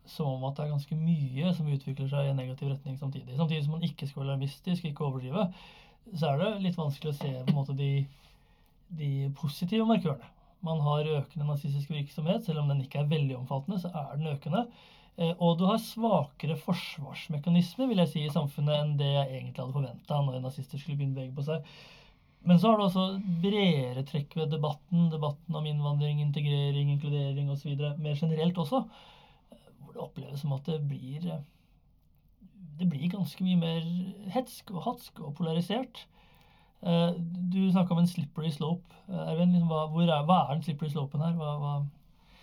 som om at det er ganske mye som utvikler seg i en negativ retning samtidig. Samtidig som man ikke skal være alarmistisk, ikke overdrive, så er det litt vanskelig å se på en måte de, de positive markørene. Man har økende nazistisk virksomhet, selv om den ikke er veldig omfattende, så er den økende. Eh, Og du har svakere forsvarsmekanismer vil jeg si, i samfunnet enn det jeg egentlig hadde forventa når nazister skulle begynne å bevege på seg. Men så har du også bredere trekk ved debatten, debatten om innvandring, integrering, inkludering osv. mer generelt også, hvor det oppleves som at det blir det blir ganske mye mer hetsk og hatsk og polarisert. Eh, Du snakka om en slippery slope. Eh, Ervin, liksom, hva, er, hva er den slippery slopen her? Hva, hva,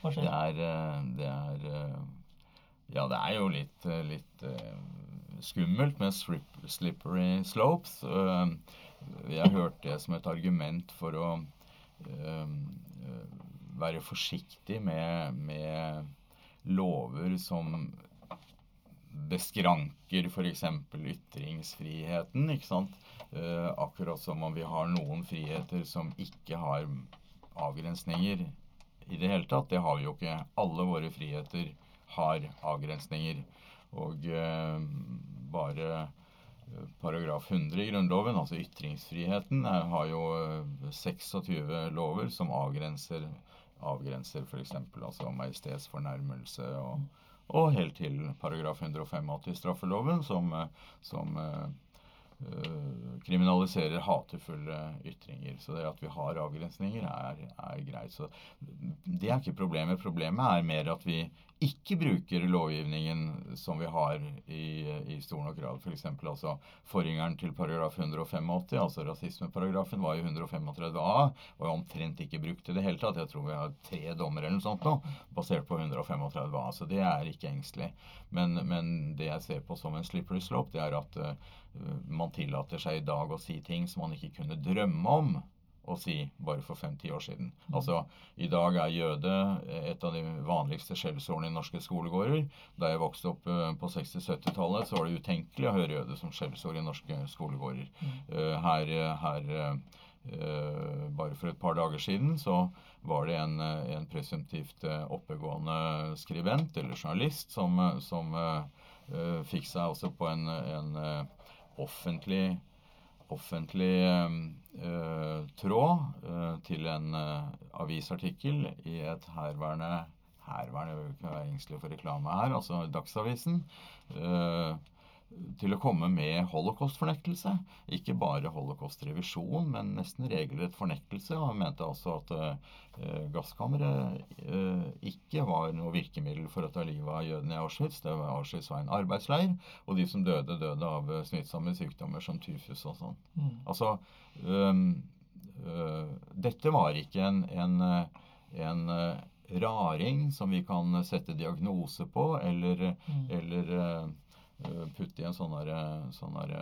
hva Det skjer? er, eh, det er Ja, det er jo litt, litt skummelt med slippery slopes. Jeg har hørt det som et argument for å eh, eh, være forsiktig med, med lover som beskranker f.eks. ytringsfriheten. ikke sant? Eh, akkurat som om vi har noen friheter som ikke har avgrensninger i det hele tatt. Det har vi jo ikke. Alle våre friheter har avgrensninger. Og eh, bare paragraf 100 i Grunnloven, altså ytringsfriheten, er, har jo eh, 26 lover som avgrenser, avgrenser f.eks. altså majestetsfornærmelse og, og helt til paragraf 185 i straffeloven, som, eh, som eh, kriminaliserer hatefulle ytringer. Så det at vi har avgrensninger, er, er greit. Så det er ikke problemet. Problemet er mer at vi ikke bruker lovgivningen som vi har i, i stor nok grad. F.eks. For altså forgjengeren til paragraf 185, altså rasismeparagrafen, var jo 135a. Og omtrent ikke brukt i det hele tatt. Jeg tror vi har tre dommer eller noe sånt nå, basert på 135a. Så det er ikke engstelig. Men, men, det jeg ser på som en slippery slope, det er at uh, man tillater seg i dag å si ting som man ikke kunne drømme om å si bare for fem-ti år siden. Mm. Altså, I dag er jøde et av de vanligste skjellsordene i norske skolegårder. Da jeg vokste opp uh, på 60-70-tallet, så var det utenkelig å høre jøde som skjellsord i norske skolegårder. Uh, her, her uh, bare for et par dager siden så var det en, en presumptivt oppegående skribent eller journalist som, som fikk seg også på en, en offentlig offentlig uh, tråd uh, til en uh, avisartikkel i et herværende Herværende vil ikke engstelig for reklame her, altså Dagsavisen til å komme med holocaust-fornektelse. Ikke bare holocaust-revisjon, men nesten regelrett fornektelse. Og han mente altså at uh, gasskammeret uh, ikke var noe virkemiddel for å ta livet av jødene i Auschwitz. Det var Auschwitz var en arbeidsleir, og de som døde, døde av uh, smittsomme sykdommer som tyfus og sånn. Mm. Altså um, Dette var ikke en, en, en raring som vi kan sette diagnose på, eller, mm. eller Eh, putte i en sånn derre sånn der,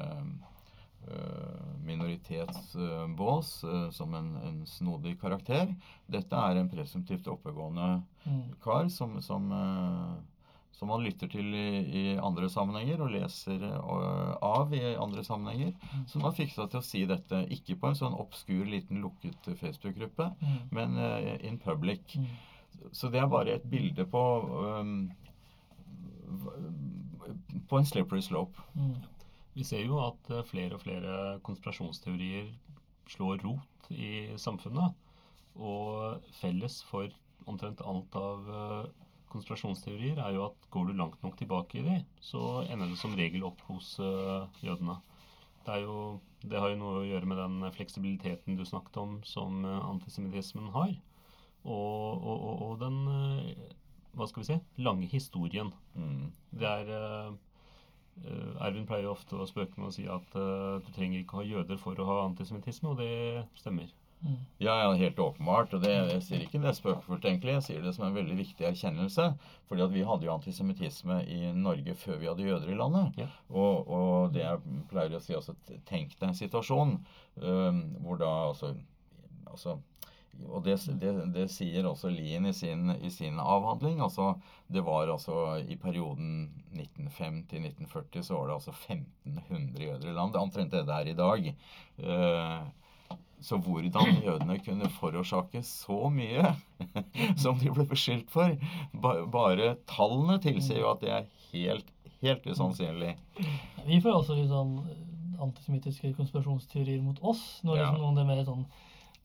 uh, minoritetsbås som en, en, snodig karakter. Dette er en presumptivt oppegående mm. kar som, som, som, man lytter til i, i, andre sammenhenger og leser av i andre sammenhenger. Mm. Som har fiksa til å si dette ikke på en sånn obskur, liten, lukket Facebook-gruppe, mm. men in public. Mm. Så det er bare et bilde på um, på en slippery slope. Mm. Vi ser jo at eh, flere og flere konspirasjonsteorier slår rot i samfunnet. Og felles for omtrent alt av eh, konspirasjonsteorier er jo at går du langt nok tilbake i de, så ender det som regel opp hos uh, jødene. Det, jo, det, har jo noe å gjøre med den fleksibiliteten du snakket om som antisemittismen har. Og, og, og, og den hva skal vi si, lange historien. Mm. Det er Uh, Ervin pleier ofte å spøke med å si at uh, du trenger ikke ha jøder for å ha antisemittisme, og det stemmer. Mm. Ja, ja, helt åpenbart. Og det, jeg sier ikke det spøkefullt, egentlig. Jeg sier det som en veldig viktig erkjennelse. fordi at vi hadde jo antisemittisme i Norge før vi hadde jøder i landet. Ja. Og, og, det jeg pleier å si også, tenk deg en situasjon uh, hvor da altså, altså og det, det, det, sier også Lien i sin, i sin, avhandling. altså Det var altså i perioden 1905 til 1940 så var det altså 1500 jøder i land. Det er omtrent det det er i dag. Uh, så hvordan jødene kunne forårsake så mye som de ble beskyldt for Bare tallene tilsier jo at det er helt, helt usannsynlig. Vi får også litt sånn antisemittiske konspirasjonsteorier mot oss. Når liksom ja. noen det mer sånn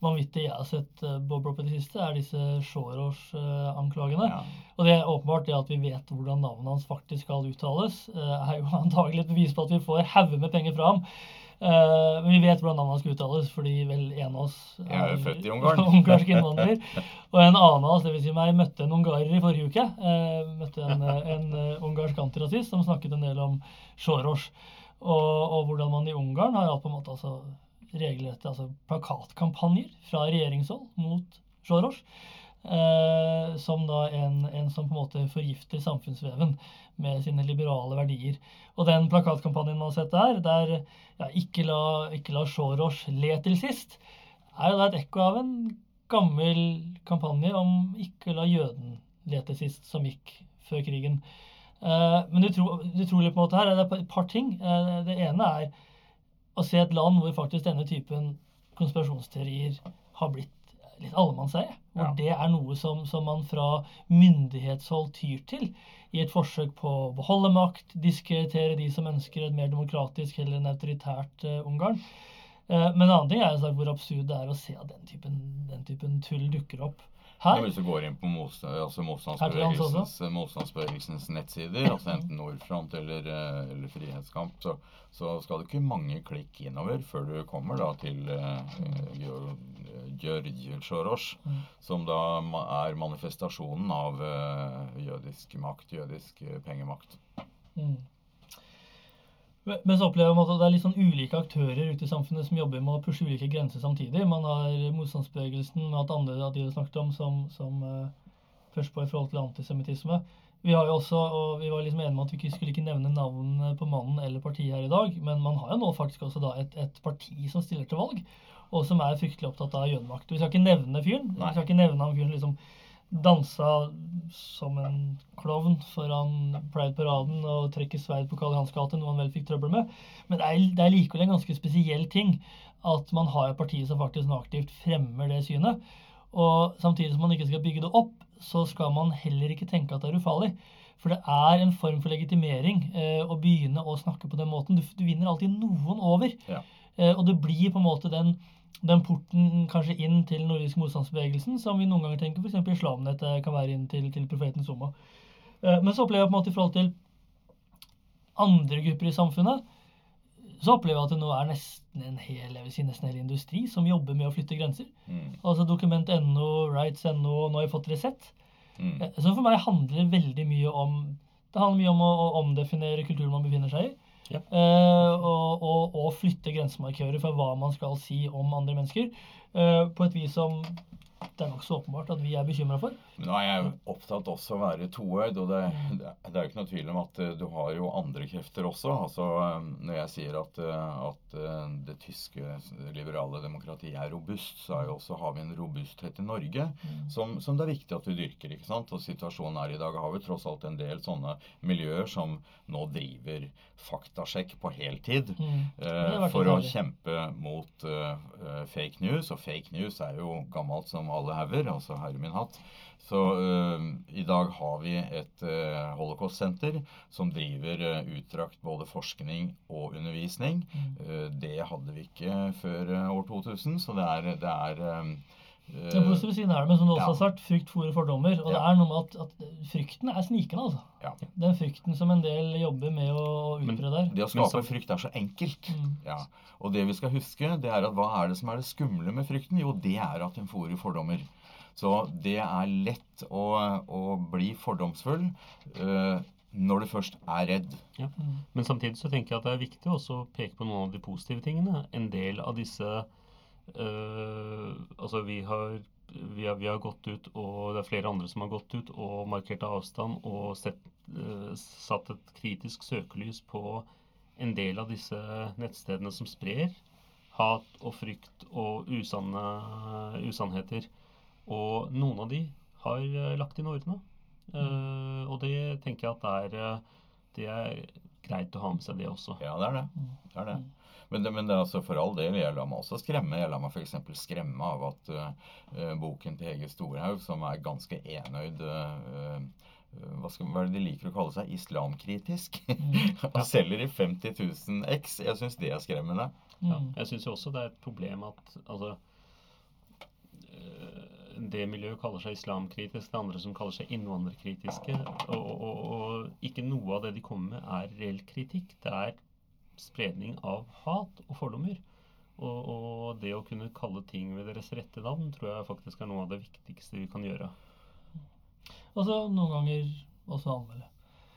vanvittig jeg har sett uh, Bob Ropp i det siste, er disse Shorors-anklagene. Ja. Og det er åpenbart det at vi vet hvordan navnet hans faktisk skal uttales, uh, er jo antagelig et bevis på at vi får hauger med penger fra ham. Uh, men vi vet hvordan navnet hans skal uttales, fordi vel en av oss er, er født i Ungarn. ungarsk innvandrer. og en annen av oss, dvs. Si meg, møtte en ungarer i forrige uke. møtte en, en ungarsk antirasist som snakket en del om Soros. Og, og, hvordan man i Ungarn har hatt på en måte altså regelrette altså plakatkampanjer fra regjeringshold mot Soros. Eh, som da en, en, som på en måte forgifter samfunnsveven med sine liberale verdier. Og den plakatkampanjen man har sett der, der ja, ikke, la, la Soros le til sist, er jo da et ekko av en gammel kampanje om ikke la jøden le til sist, som gikk før krigen. Eh, men det utrolige på en måte her er det et par ting. Eh, det ene er å se et land hvor faktisk denne typen konspirasjonsteorier har blitt litt allemannseie. Hvor ja. det er noe som, som, man fra myndighetshold tyr til i et forsøk på å beholde makt, diskreditere de som ønsker et mer demokratisk eller en autoritært uh, Ungarn. Uh, men en annen ting er hvor absurd det er å se at den typen, den typen tull dukker opp Her? Hvis du går inn på motstand, altså motstandsbevegelsens, motstandsbevegelsens nettsider, altså enten Nordfront eller, eh, eller Frihetskamp, så, så skal det ikke mange klikk innover før du kommer da til uh, Gjørg Soros, Mm. som da er manifestasjonen av uh, jødisk makt, jødisk eh, pengemakt. Mm. Men så opplever man at det er litt sånn ulike aktører ute i samfunnet som jobber med å pushe ulike grenser samtidig. Man har motstandsbevegelsen og at andre av de du snakket om, som, som uh, først på i forhold til antisemittisme. Vi har jo også, og vi var liksom enige om at vi ikke skulle ikke nevne navnet på mannen eller partiet her i dag, men man har jo nå faktisk også da et, et parti som stiller til valg, og som er fryktelig opptatt av jødemakt. Vi skal ikke nevne fyren. Vi skal ikke nevne han fyren liksom dansa som en klovn foran Pride-paraden og trekke sverd på Karl Johans gate, noe han vel fikk trøbbel med. Men det er, det er likevel en ganske spesiell ting at man har et parti som faktisk aktivt fremmer det synet. Og samtidig som man ikke skal bygge det opp, så skal man heller ikke tenke at det er ufarlig. For det er en form for legitimering eh, å begynne å snakke på den måten. Du, du vinner alltid noen over. Ja. Eh, og det blir på en måte den, den porten kanskje inn til den nordiske motstandsbevegelsen som vi noen ganger tenker f.eks. islamnettet kan være inn til, til profeten umma. Eh, men så opplever jeg på en måte i forhold til andre grupper i samfunnet, så opplever jeg at det nå er nesten en hel, jeg vil si nesten en hel industri som jobber med å flytte grenser. Mm. Altså Dokument.no, Rights.no, nå har vi fått Resett. Mm. Eh, Så for meg handler det veldig mye om Det handler mye om å, å omdefinere kulturen man befinner seg i. Ja. Eh, og, og, og flytte grensemarkører for hva man skal si om andre mennesker. eh, på et vis som det er nokså åpenbart at vi er bekymra for. Men nå er jeg opptatt også å være toøyd, og det, det, det er jo ikke noe tvil om at eh, du har jo andre krefter også. Altså, eh, Når jeg sier at, eh, at det tyske liberale demokratiet er robust, så er jo også, har vi en robusthet i Norge som, som det er viktig at vi dyrker. ikke sant? Og situasjonen her i dag har vi tross alt en del sånne miljøer som nå driver faktasjekk på heltid. Mm. Vært for å kjempe mot eh, fake news. Og fake news er jo gammelt som alle hauger, altså herre min hatt. Så eh, i dag har vi et uh, holocaust-senter som driver eh, utdrakt både forskning og undervisning. Mm. Eh, det hadde vi ikke før eh, år 2000, så det er, det er eh, Den positive siden er det, men som du også ja. har sagt, frykt, og fordommer. Og det er noe med at, at frykten er snikende, altså. ja. Den frykten som en del jobber med å utbre der. Det å skape så- frykt er så enkelt. Mm. Ja, og det vi skal huske, det er at hva er det som er det skumle med frykten? Jo, det er at den fòrer fordommer. Så det er lett å, å bli fordomsfull eh, når du først er redd. Ja. Men samtidig så tenker jeg at det er viktig også å peke på noen av de positive tingene. En del av disse øh, Altså, vi har, vi, har, vi har gått ut, og det er flere andre som har gått ut og markert avstand og sett, øh, satt et kritisk søkelys på en del av disse nettstedene som sprer hat og frykt og usanne, usannheter. Og noen av de har øh, lagt inn årene. Eh, og det tenker jeg at det er, eh, det er greit å ha med seg det også. Ja, det er det. Mm. det, er det. Men, det, men det er altså for all del, jeg lar meg også skremme. Jeg lar meg f.eks. skremme av at eh, eh, boken til Hege Storhaug, som er ganske enøyd eh, eh, hva, skal, hva er det de liker å kalle seg? Islamkritisk. Mm. og selger i 50 000 X. Jeg syns det er skremmende. Ja, Mm. jeg syns jo også det er et problem at altså eh, Det miljøet kaller seg islamkritisk, det andre som kaller seg innvandrerkritiske. Og, og, og ikke noe av det de kommer med, er reell kritikk. Det er spredning av hat og fordommer. Og, og det å kunne kalle ting ved deres rette navn tror jeg faktisk er noe av det viktigste vi kan gjøre. Og så noen ganger også anmelde.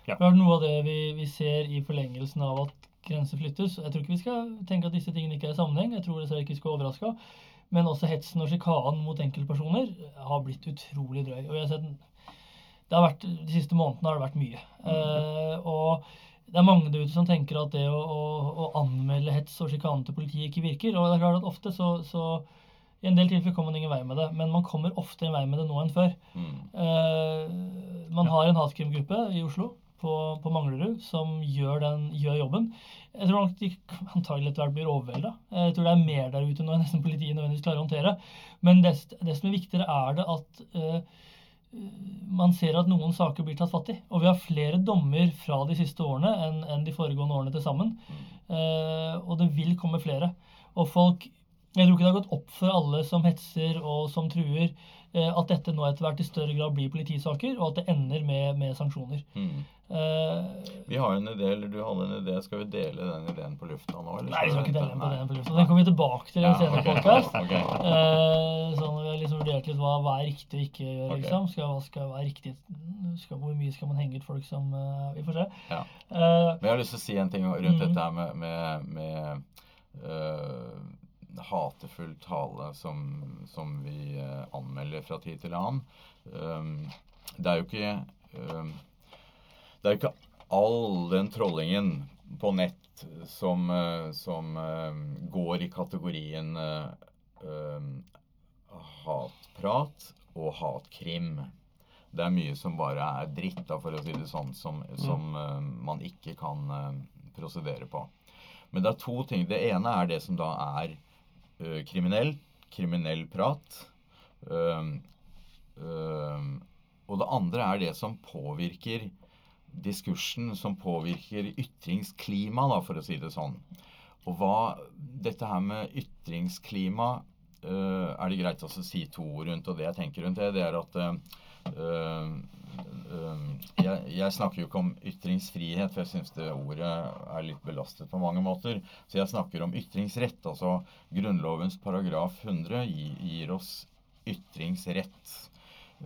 Ja. Det er noe av det vi, vi ser i forlengelsen av at grenser flyttes. Jeg tror ikke vi skal tenke at disse tingene ikke er i sammenheng. Jeg tror dessverre ikke vi skal overraske. Men også hetsen og sjikanen mot enkeltpersoner har blitt utrolig drøy. Og jeg har sett det har vært, De siste månedene har det vært mye. Eh, og det er mange der ute som tenker at det å, å, å anmelde hets og sjikane til politiet ikke virker. Og det er klart at ofte så, så I en del tilfeller kommer man ingen vei med det, men man kommer oftere en vei med det nå enn før. Mm. Uh, man har en hatkrimgruppe i Oslo, på, på Manglerud, som gjør, den, gjør jobben. Jeg tror nok de antagelig etter hvert blir overvelda. Jeg tror det er mer der ute nå enn nesten politiet nødvendigvis klarer å håndtere. Men det, som er viktigere, er det at eh, man ser at noen saker blir tatt fatt i. Og vi har flere dommer fra de siste årene enn enn de foregående årene til sammen. Eh, og det vil komme flere. Og folk Jeg tror ikke det har gått opp for alle som hetser og som truer, eh, at dette nå etter hvert i større grad blir politisaker, og at det ender med, med sanksjoner. Mm. Eh, Vi har en idé, eller du hadde en idé. Skal vi dele den ideen på lufta nå? Eller Nei, vi skal ikke dele den på Nei. den på lufta. Den kommer vi tilbake til i en senere ok. podcast. Ok. Eh, sånn, vi har liksom vurdert litt hva, hva er riktig å ikke gjøre, Okay. liksom. Skal, hva skal være riktig? Skal, hvor mye skal man henge ut folk som uh, Vi får se. Ja. Uh, Men jeg har lyst til å si en ting rundt mm. dette her med, med, med hatefull tale som, som vi anmelder fra tid til annen. Um, det er jo ikke um, Det er jo ikke all den trollingen på nett som, øh, som øh, går i kategorien øh, hatprat og hatkrim. Det er mye som bare er dritt, da, for å si det sånn, som, som eh, man ikke kan eh, prosedere på. Men det er to ting. Det ene er det som da er uh, kriminell, kriminell prat. Uh, uh, og det andre er det som påvirker diskursen, som påvirker ytringsklima, for å si det sånn. Og hva dette her med ytringsklima uh, er det greit å si to ord rundt. Og det jeg tenker rundt det, det er at uh, eh, jeg, jeg snakker jo ikke om ytringsfrihet, for jeg syns det ordet er litt belastet på mange måter. Så jeg snakker om ytringsrett. Altså Grunnlovens paragraf 100 gir, gir oss ytringsrett.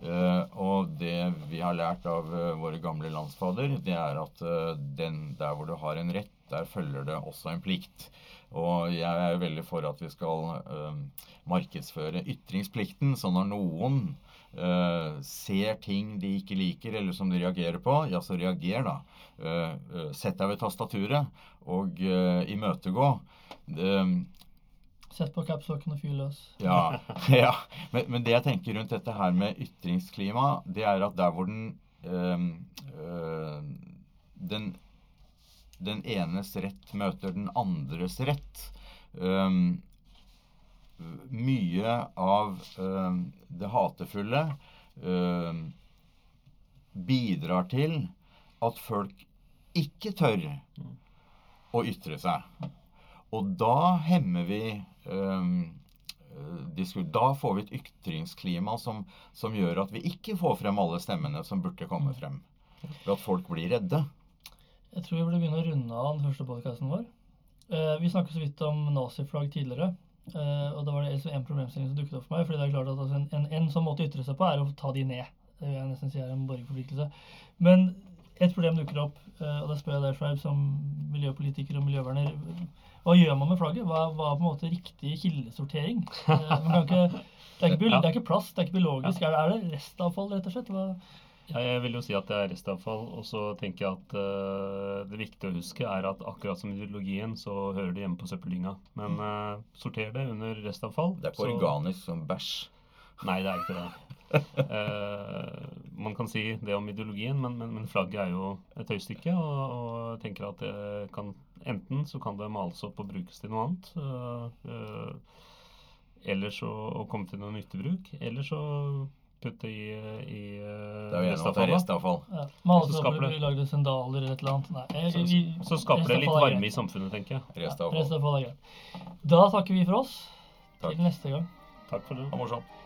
Eh, og det vi har lært av eh, våre gamle landsfader, det er at eh, den, der hvor du har en rett, der følger det også en plikt. Og jeg er veldig for at vi skal markedsføre ytringsplikten. Så når noen Uh, ser ting de ikke liker, eller som de reagerer på, ja, så reager, da. Uh, uh, sett deg ved tastaturet og imøtegå. Sett på capslocken og fyr løs. ja, ja. Men, men det jeg tenker rundt dette her med ytringsklima, det er at der hvor den øh, øh, den, den enes rett møter den andres rett. øhm, mye av øhm, det hatefulle bidrar til at folk ikke tør å ytre seg. Og da hemmer vi øh, Da får vi et ytringsklima som, som gjør at vi ikke får frem alle stemmene som burde komme frem. Ved at folk blir redde. Jeg tror vi burde begynne å runde av den første podkasten vår. Eh, vi snakket så vidt om naziflagg tidligere. eh, og da var det en problemstilling som dukket opp for meg. fordi det er klart at altså, en, en, en sånn måte å ytre seg på er å ta de ned. Det vil jeg nesten si er en borgerforpliktelse. Men et problem dukker opp, eh, og da spør jeg deg, Sveib, som miljøpolitiker og miljøverner. Hva gjør man med flagget? Hva, hva er på en måte riktig kildesortering? Eh, man kan ikke, det, er ikke, det er ikke plast, det er ikke biologisk. Er det, er det restavfall, rett og slett? Hva, Ja, jeg vil jo si at det er restavfall, og så tenker jeg at uh, det viktige å huske er at akkurat som ideologien, så hører det hjemme på søppeldynga. Men uh, sorter det under restavfall. Det er ikke så- organisk som bæsj. Nei, det er ikke det. Eh, man kan si det om ideologien, men, men, men flagget er jo et høystykke, og, og tenker at det kan Enten så kan det males opp og brukes til noe annet. eh, eh, eller så å komme til noe nyttig bruk. Eller så putte i, i eh, Det er jo restavfallet. restavfall. ja, vi lagde sandaler eller et eller annet. Nei, jeg, Så, vi, så skaper det litt varme i samfunnet, tenker jeg. Ja, Restavfall. restavfall er greit. Da takker vi for oss. Takk. Til neste gang. Takk for det. Det var morsomt.